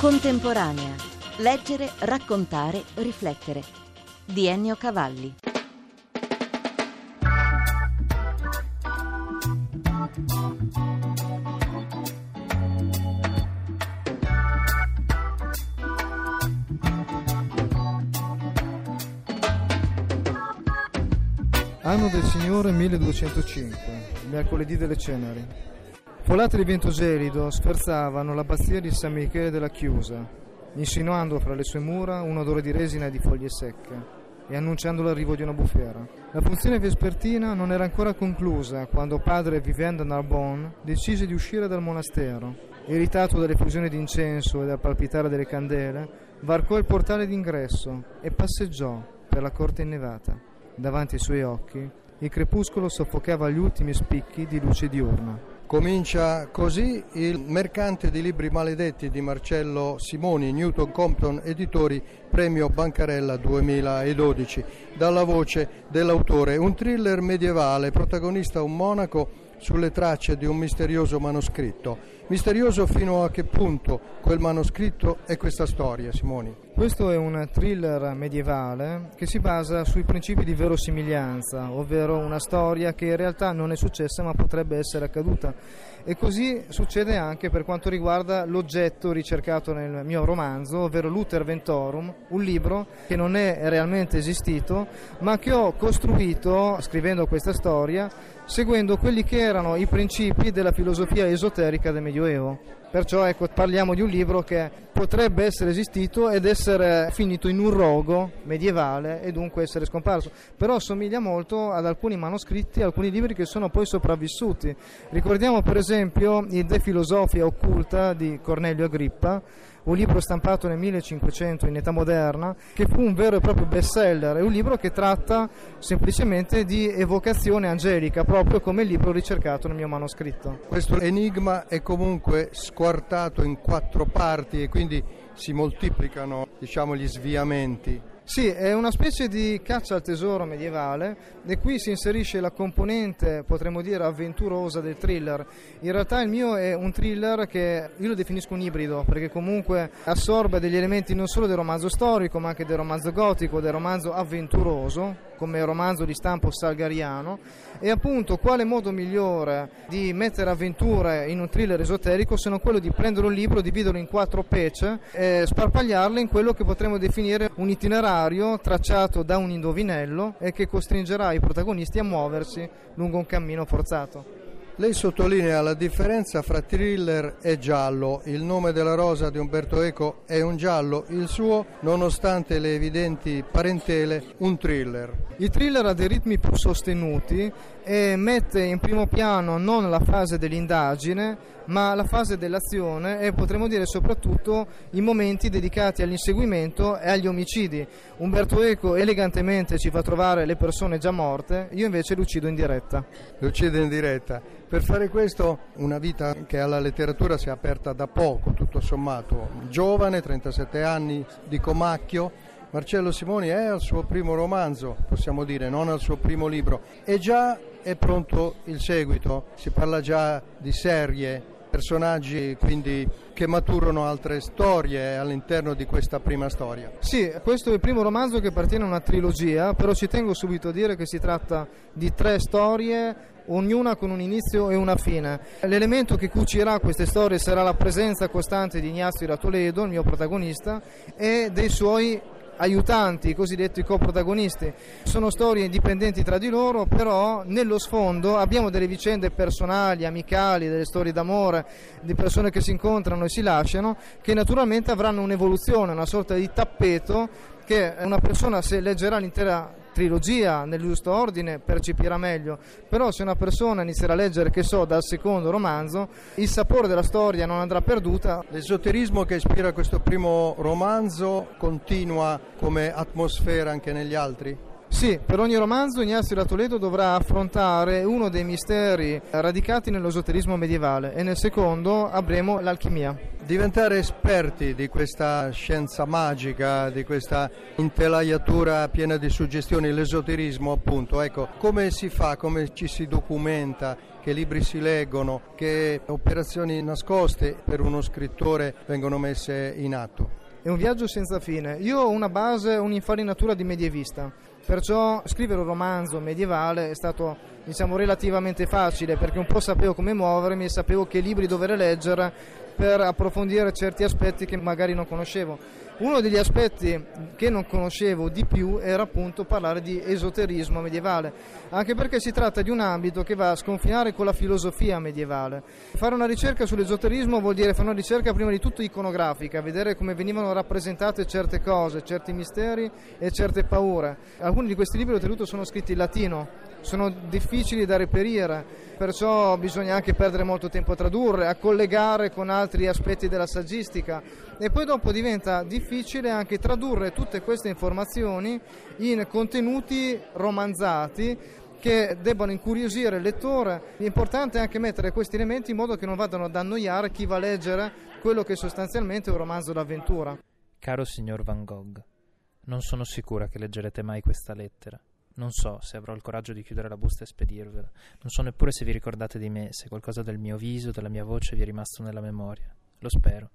Contemporanea. Leggere, raccontare, riflettere. Di Ennio Cavalli. Anno del Signore 1205, mercoledì delle ceneri. Folate di vento gelido sferzavano l'abbazia di San Michele della Chiusa, insinuando fra le sue mura un odore di resina e di foglie secche e annunciando l'arrivo di una bufera. La funzione vespertina non era ancora conclusa quando padre Vivien Narbonne decise di uscire dal monastero. Irritato dall'effusione d'incenso e dal palpitare delle candele, varcò il portale d'ingresso e passeggiò per la corte innevata. Davanti ai suoi occhi il crepuscolo soffocava gli ultimi spicchi di luce diurna. Comincia così il mercante di libri maledetti di Marcello Simoni, Newton Compton Editori, premio Bancarella 2012, dalla voce dell'autore. Un thriller medievale, protagonista un monaco sulle tracce di un misterioso manoscritto. Misterioso fino a che punto quel manoscritto e questa storia, Simoni? Questo è un thriller medievale che si basa sui principi di verosimiglianza, ovvero una storia che in realtà non è successa ma potrebbe essere accaduta. E così succede anche per quanto riguarda l'oggetto ricercato nel mio romanzo, ovvero Luther Ventorum, un libro che non è realmente esistito, ma che ho costruito scrivendo questa storia seguendo quelli che erano i principi della filosofia esoterica del Medioevo. Perciò ecco, parliamo di un libro che potrebbe essere esistito ed essere finito in un rogo medievale e dunque essere scomparso. Però assomiglia molto ad alcuni manoscritti, alcuni libri che sono poi sopravvissuti. Ricordiamo per esempio il De Filosofia Occulta di Cornelio Agrippa, un libro stampato nel 1500 in età moderna, che fu un vero e proprio bestseller. È un libro che tratta semplicemente di evocazione angelica, proprio come il libro ricercato nel mio manoscritto. Questo enigma è comunque squartato in quattro parti e quindi si moltiplicano diciamo, gli sviamenti. Sì, è una specie di caccia al tesoro medievale e qui si inserisce la componente, potremmo dire, avventurosa del thriller. In realtà il mio è un thriller che io lo definisco un ibrido, perché comunque assorbe degli elementi non solo del romanzo storico, ma anche del romanzo gotico, del romanzo avventuroso, come romanzo di stampo salgariano e appunto quale modo migliore di mettere avventure in un thriller esoterico se non quello di prendere un libro, dividerlo in quattro pece e sparpagliarlo in quello che potremmo definire un itinerario tracciato da un indovinello e che costringerà i protagonisti a muoversi lungo un cammino forzato. Lei sottolinea la differenza fra thriller e giallo. Il nome della rosa di Umberto Eco è un giallo, il suo, nonostante le evidenti parentele, un thriller. Il thriller ha dei ritmi più sostenuti e mette in primo piano non la fase dell'indagine, ma la fase dell'azione e potremmo dire soprattutto i momenti dedicati all'inseguimento e agli omicidi. Umberto Eco elegantemente ci fa trovare le persone già morte, io invece le uccido in diretta. Le uccido in diretta. Per fare questo una vita che alla letteratura si è aperta da poco, tutto sommato, giovane, 37 anni, di Comacchio, Marcello Simoni è al suo primo romanzo, possiamo dire, non al suo primo libro, e già è pronto il seguito, si parla già di serie, personaggi quindi che maturano altre storie all'interno di questa prima storia. Sì, questo è il primo romanzo che appartiene a una trilogia, però ci tengo subito a dire che si tratta di tre storie ognuna con un inizio e una fine. L'elemento che cucirà queste storie sarà la presenza costante di Ignazio da Toledo, il mio protagonista, e dei suoi aiutanti, i cosiddetti coprotagonisti. Sono storie indipendenti tra di loro, però nello sfondo abbiamo delle vicende personali, amicali, delle storie d'amore, di persone che si incontrano e si lasciano, che naturalmente avranno un'evoluzione, una sorta di tappeto che una persona se leggerà l'intera trilogia nel giusto ordine percepirà meglio, però se una persona inizierà a leggere, che so, dal secondo romanzo, il sapore della storia non andrà perduta. L'esoterismo che ispira questo primo romanzo continua come atmosfera anche negli altri? Sì, per ogni romanzo Ignazio da Toledo dovrà affrontare uno dei misteri radicati nell'esoterismo medievale e nel secondo avremo l'alchimia. Diventare esperti di questa scienza magica, di questa intelaiatura piena di suggestioni, l'esoterismo appunto, ecco, come si fa, come ci si documenta, che libri si leggono, che operazioni nascoste per uno scrittore vengono messe in atto. È un viaggio senza fine. Io ho una base, un'infarinatura di medievista Perciò scrivere un romanzo medievale è stato diciamo, relativamente facile perché un po' sapevo come muovermi e sapevo che libri dover leggere per approfondire certi aspetti che magari non conoscevo. Uno degli aspetti che non conoscevo di più era appunto parlare di esoterismo medievale, anche perché si tratta di un ambito che va a sconfinare con la filosofia medievale. Fare una ricerca sull'esoterismo vuol dire fare una ricerca prima di tutto iconografica, vedere come venivano rappresentate certe cose, certi misteri e certe paure. Alcuni di questi libri oltretutto sono scritti in latino, sono difficili da reperire, perciò bisogna anche perdere molto tempo a tradurre, a collegare con altri aspetti della saggistica e poi dopo diventa difficile anche tradurre tutte queste informazioni in contenuti romanzati che debbano incuriosire il lettore. L'importante è anche mettere questi elementi in modo che non vadano ad annoiare chi va a leggere quello che sostanzialmente è un romanzo d'avventura. Caro signor Van Gogh, non sono sicura che leggerete mai questa lettera. Non so se avrò il coraggio di chiudere la busta e spedirvela. Non so neppure se vi ricordate di me, se qualcosa del mio viso, della mia voce vi è rimasto nella memoria. Lo spero.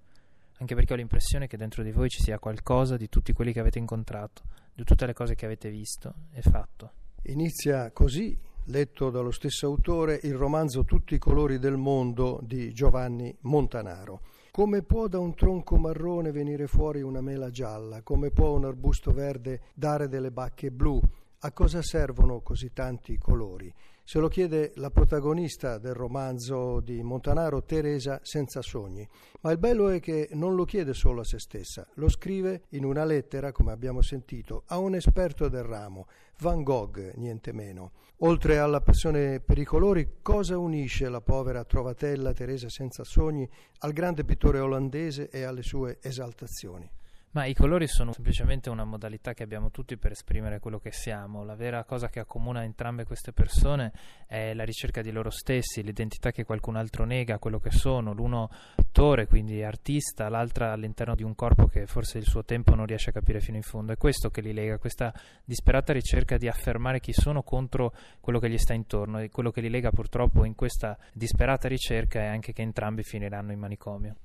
Anche perché ho l'impressione che dentro di voi ci sia qualcosa di tutti quelli che avete incontrato, di tutte le cose che avete visto e fatto. Inizia così, letto dallo stesso autore, il romanzo Tutti i colori del mondo di Giovanni Montanaro. Come può da un tronco marrone venire fuori una mela gialla? Come può un arbusto verde dare delle bacche blu? A cosa servono così tanti colori? Se lo chiede la protagonista del romanzo di Montanaro, Teresa senza sogni. Ma il bello è che non lo chiede solo a se stessa, lo scrive in una lettera, come abbiamo sentito, a un esperto del ramo, Van Gogh, niente meno. Oltre alla passione per i colori, cosa unisce la povera trovatella Teresa senza sogni al grande pittore olandese e alle sue esaltazioni? Ma i colori sono semplicemente una modalità che abbiamo tutti per esprimere quello che siamo. La vera cosa che accomuna entrambe queste persone è la ricerca di loro stessi, l'identità che qualcun altro nega, quello che sono. L'uno attore, quindi artista, l'altra all'interno di un corpo che forse il suo tempo non riesce a capire fino in fondo. È questo che li lega, questa disperata ricerca di affermare chi sono contro quello che gli sta intorno. E quello che li lega purtroppo in questa disperata ricerca è anche che entrambi finiranno in manicomio.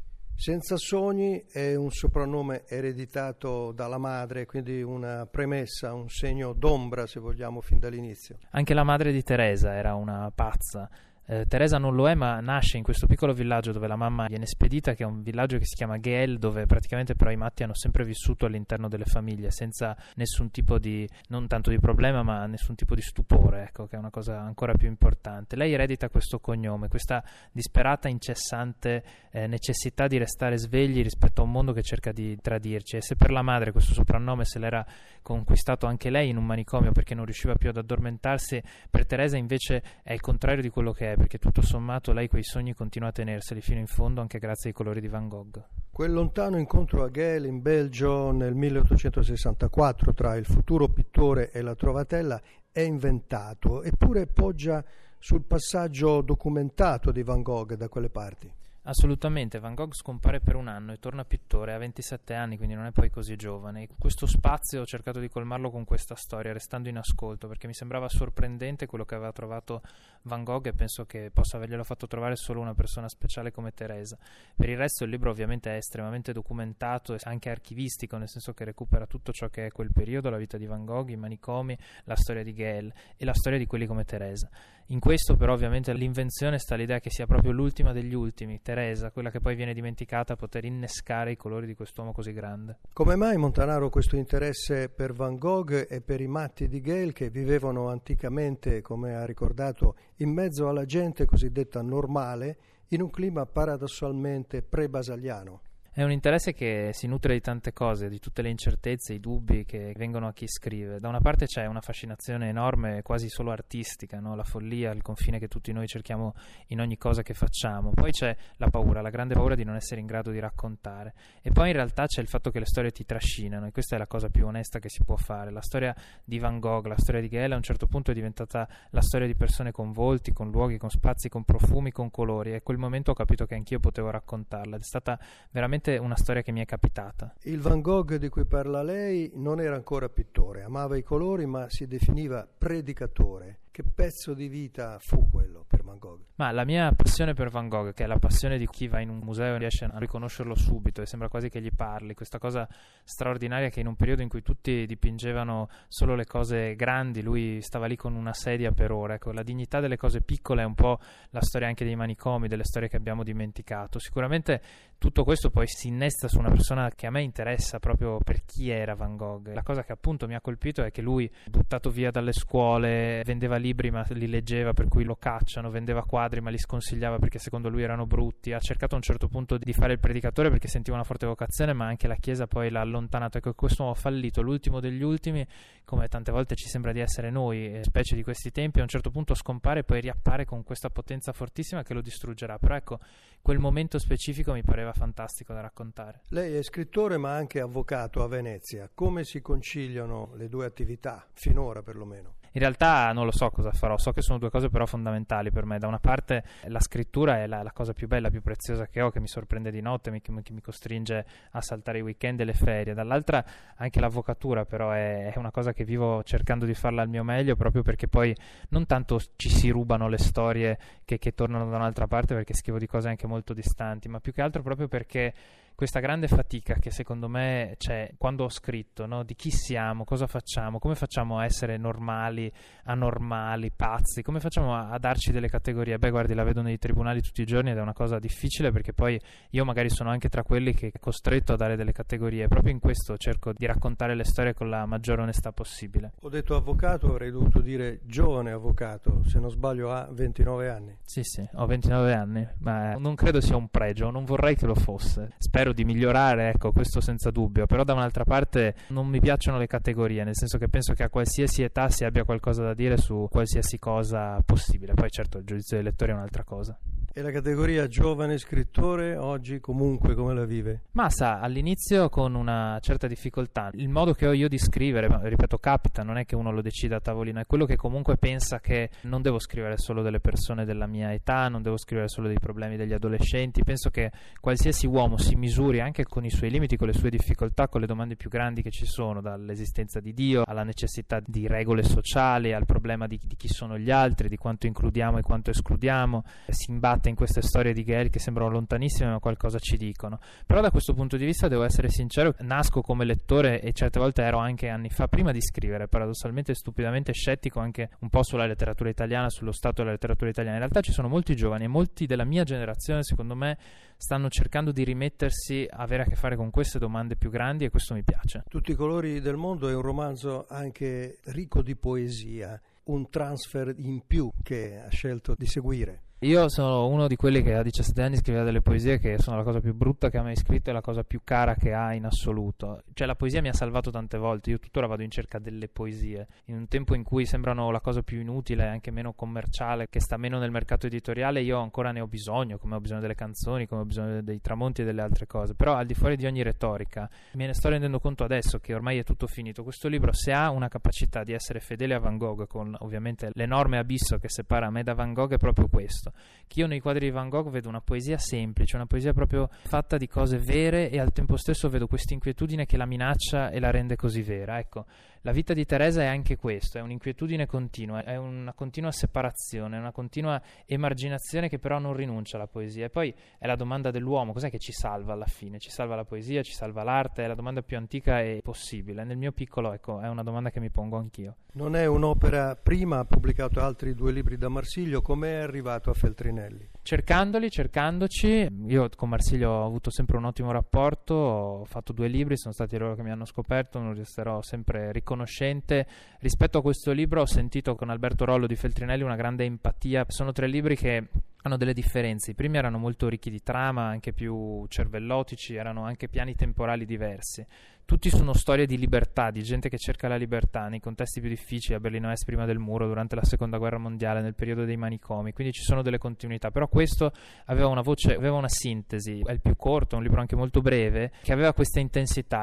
Senza sogni è un soprannome ereditato dalla madre, quindi una premessa, un segno d'ombra, se vogliamo, fin dall'inizio. Anche la madre di Teresa era una pazza eh, Teresa non lo è, ma nasce in questo piccolo villaggio dove la mamma viene spedita, che è un villaggio che si chiama Geel, dove praticamente però i matti hanno sempre vissuto all'interno delle famiglie, senza nessun tipo di, non tanto di problema, ma nessun tipo di stupore, ecco, che è una cosa ancora più importante. Lei eredita questo cognome, questa disperata, incessante eh, necessità di restare svegli rispetto a un mondo che cerca di tradirci. E se per la madre questo soprannome se l'era conquistato anche lei in un manicomio perché non riusciva più ad addormentarsi, per Teresa invece è il contrario di quello che è perché tutto sommato lei quei sogni continua a tenerseli fino in fondo anche grazie ai colori di Van Gogh. Quel lontano incontro a Gel in Belgio nel 1864 tra il futuro pittore e la trovatella è inventato, eppure poggia sul passaggio documentato di Van Gogh da quelle parti. Assolutamente, Van Gogh scompare per un anno e torna pittore, ha 27 anni, quindi non è poi così giovane. Questo spazio ho cercato di colmarlo con questa storia, restando in ascolto, perché mi sembrava sorprendente quello che aveva trovato Van Gogh e penso che possa averglielo fatto trovare solo una persona speciale come Teresa. Per il resto il libro ovviamente è estremamente documentato e anche archivistico, nel senso che recupera tutto ciò che è quel periodo, la vita di Van Gogh, i manicomi, la storia di Gale e la storia di quelli come Teresa. In questo però ovviamente l'invenzione sta l'idea che sia proprio l'ultima degli ultimi, Teresa, quella che poi viene dimenticata a poter innescare i colori di quest'uomo così grande. Come mai Montanaro questo interesse per Van Gogh e per i matti di Gale che vivevano anticamente, come ha ricordato, in mezzo alla gente cosiddetta normale, in un clima paradossalmente pre-basaliano? È un interesse che si nutre di tante cose, di tutte le incertezze, i dubbi che vengono a chi scrive. Da una parte c'è una fascinazione enorme, quasi solo artistica, no? la follia, il confine che tutti noi cerchiamo in ogni cosa che facciamo. Poi c'è la paura, la grande paura di non essere in grado di raccontare. E poi in realtà c'è il fatto che le storie ti trascinano e questa è la cosa più onesta che si può fare. La storia di Van Gogh, la storia di Gael a un certo punto è diventata la storia di persone con volti, con luoghi, con spazi, con profumi, con colori. E a quel momento ho capito che anch'io potevo raccontarla. È stata veramente veramente una storia che mi è capitata. Il Van Gogh di cui parla lei non era ancora pittore, amava i colori ma si definiva predicatore. Che pezzo di vita fu quello Van Gogh? Ma la mia passione per Van Gogh, che è la passione di chi va in un museo e riesce a riconoscerlo subito e sembra quasi che gli parli, questa cosa straordinaria che in un periodo in cui tutti dipingevano solo le cose grandi, lui stava lì con una sedia per ora. Ecco, la dignità delle cose piccole è un po' la storia anche dei manicomi, delle storie che abbiamo dimenticato. Sicuramente tutto questo poi si innesta su una persona che a me interessa proprio per chi era Van Gogh. La cosa che appunto mi ha colpito è che lui, buttato via dalle scuole, vendeva libri ma li leggeva per cui lo cacciano, vendeva quadri ma li sconsigliava perché secondo lui erano brutti, ha cercato a un certo punto di fare il predicatore perché sentiva una forte vocazione ma anche la Chiesa poi l'ha allontanato. Ecco, questo uomo fallito, l'ultimo degli ultimi, come tante volte ci sembra di essere noi, eh, specie di questi tempi, a un certo punto scompare e poi riappare con questa potenza fortissima che lo distruggerà. Però ecco, quel momento specifico mi pareva fantastico da raccontare. Lei è scrittore ma anche avvocato a Venezia. Come si conciliano le due attività, finora perlomeno? In realtà non lo so cosa farò, so che sono due cose però fondamentali per me. Da una parte la scrittura è la, la cosa più bella, più preziosa che ho, che mi sorprende di notte, mi, che mi costringe a saltare i weekend e le ferie. Dall'altra anche l'avvocatura però è, è, una cosa che vivo cercando di farla al mio meglio proprio perché poi non tanto ci si rubano le storie che, che tornano da un'altra parte perché scrivo di cose anche molto distanti, ma più che altro proprio perché questa grande fatica che secondo me c'è quando ho scritto, no? di chi siamo, cosa facciamo, come facciamo a essere normali, anormali, pazzi, come facciamo a, a, darci delle categorie? Beh, guardi, la vedo nei tribunali tutti i giorni ed è una cosa difficile perché poi io magari sono anche tra quelli che è costretto a dare delle categorie. Proprio in questo cerco di raccontare le storie con la maggiore onestà possibile. Ho detto avvocato, avrei dovuto dire giovane avvocato, se non sbaglio ha 29 anni. Sì, sì, ho 29 anni, ma non credo sia un pregio, non vorrei che lo fosse. Spero spero di migliorare, ecco, questo senza dubbio, però da un'altra parte non mi piacciono le categorie, nel senso che penso che a qualsiasi età si abbia qualcosa da dire su qualsiasi cosa possibile, poi certo il giudizio dei lettori è un'altra cosa. E la categoria giovane scrittore oggi comunque come la vive? Ma sa, all'inizio con una certa difficoltà. Il modo che ho io di scrivere, ripeto, capita, non è che uno lo decida a tavolino, è quello che comunque pensa che non devo scrivere solo delle persone della mia età, non devo scrivere solo dei problemi degli adolescenti. Penso che qualsiasi uomo si misuri anche con i suoi limiti, con le sue difficoltà, con le domande più grandi che ci sono, dall'esistenza di Dio alla necessità di regole sociali, al problema di, di chi sono gli altri, di quanto includiamo e quanto escludiamo. Si imbatte in queste storie di Gael che sembrano lontanissime ma qualcosa ci dicono. Però da questo punto di vista devo essere sincero, nasco come lettore e certe volte ero anche anni fa prima di scrivere, paradossalmente stupidamente scettico anche un po' sulla letteratura italiana, sullo stato della letteratura italiana. In realtà ci sono molti giovani e molti della mia generazione secondo me stanno cercando di rimettersi a avere a che fare con queste domande più grandi e questo mi piace. Tutti i colori del mondo è un romanzo anche ricco di poesia, un transfer in più che ha scelto di seguire. Io sono uno di quelli che a 17 anni scriveva delle poesie che sono la cosa più brutta che ha mai scritto e la cosa più cara che ha in assoluto. Cioè la poesia mi ha salvato tante volte, io tuttora vado in cerca delle poesie. In un tempo in cui sembrano la cosa più inutile, anche meno commerciale, che sta meno nel mercato editoriale, io ancora ne ho bisogno, come ho bisogno delle canzoni, come ho bisogno dei tramonti e delle altre cose. Però al di fuori di ogni retorica, me ne sto rendendo conto adesso che ormai è tutto finito. Questo libro, se ha una capacità di essere fedele a Van Gogh, con ovviamente l'enorme abisso che separa me da Van Gogh, è proprio questo che io nei quadri di Van Gogh vedo una poesia semplice, una poesia proprio fatta di cose vere e al tempo stesso vedo questa inquietudine che la minaccia e la rende così vera. Ecco, la vita di Teresa è anche questo, è un'inquietudine continua, è una continua separazione, una continua emarginazione che però non rinuncia alla poesia. E poi è la domanda dell'uomo, cos'è che ci salva alla fine? Ci salva la poesia, ci salva l'arte? È la domanda più antica e possibile. Nel mio piccolo, ecco, è una domanda che mi pongo anch'io. Non è un'opera prima, ha pubblicato altri due libri da Marsiglio, come è arrivato a Feltrinelli? Cercandoli, cercandoci, io con Marsiglio ho avuto sempre un ottimo rapporto, ho fatto due libri, sono stati loro che mi hanno scoperto, non resterò sempre riconoscente. Rispetto a questo libro ho sentito con Alberto Rollo di Feltrinelli una grande empatia, sono tre libri che hanno delle differenze. I primi erano molto ricchi di trama, anche più cervellotici, erano anche piani temporali diversi. Tutti sono storie di libertà, di gente che cerca la libertà nei contesti più difficili, a Berlino Est prima del muro, durante la seconda guerra mondiale, nel periodo dei manicomi, quindi ci sono delle continuità. Però questo aveva una voce, aveva una sintesi, è il più corto, è un libro anche molto breve, che aveva questa intensità.